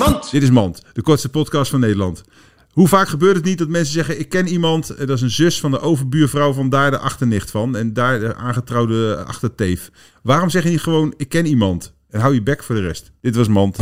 Mand. Dit is Mand, de kortste podcast van Nederland. Hoe vaak gebeurt het niet dat mensen zeggen: Ik ken iemand, eh, dat is een zus van de overbuurvrouw van daar de achternicht van en daar de aangetrouwde achterteef. Waarom zeg je niet gewoon: Ik ken iemand en hou je bek voor de rest? Dit was Mand.